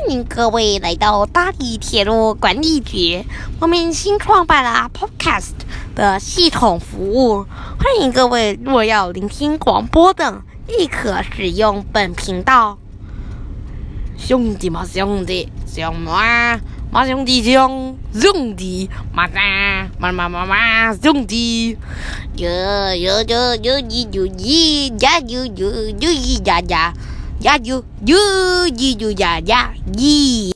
欢迎各位来到大理铁路管理局，我们新创办了 Podcast 的系统服务，欢迎各位若要聆听广播等，立刻使用本频道。兄弟嘛，兄弟，兄嘛，嘛兄弟兄，兄弟嘛啥嘛嘛嘛嘛兄弟，哟哟哟哟咦哟咦呀哟哟哟咦呀呀呀哟哟咦哟呀呀咦。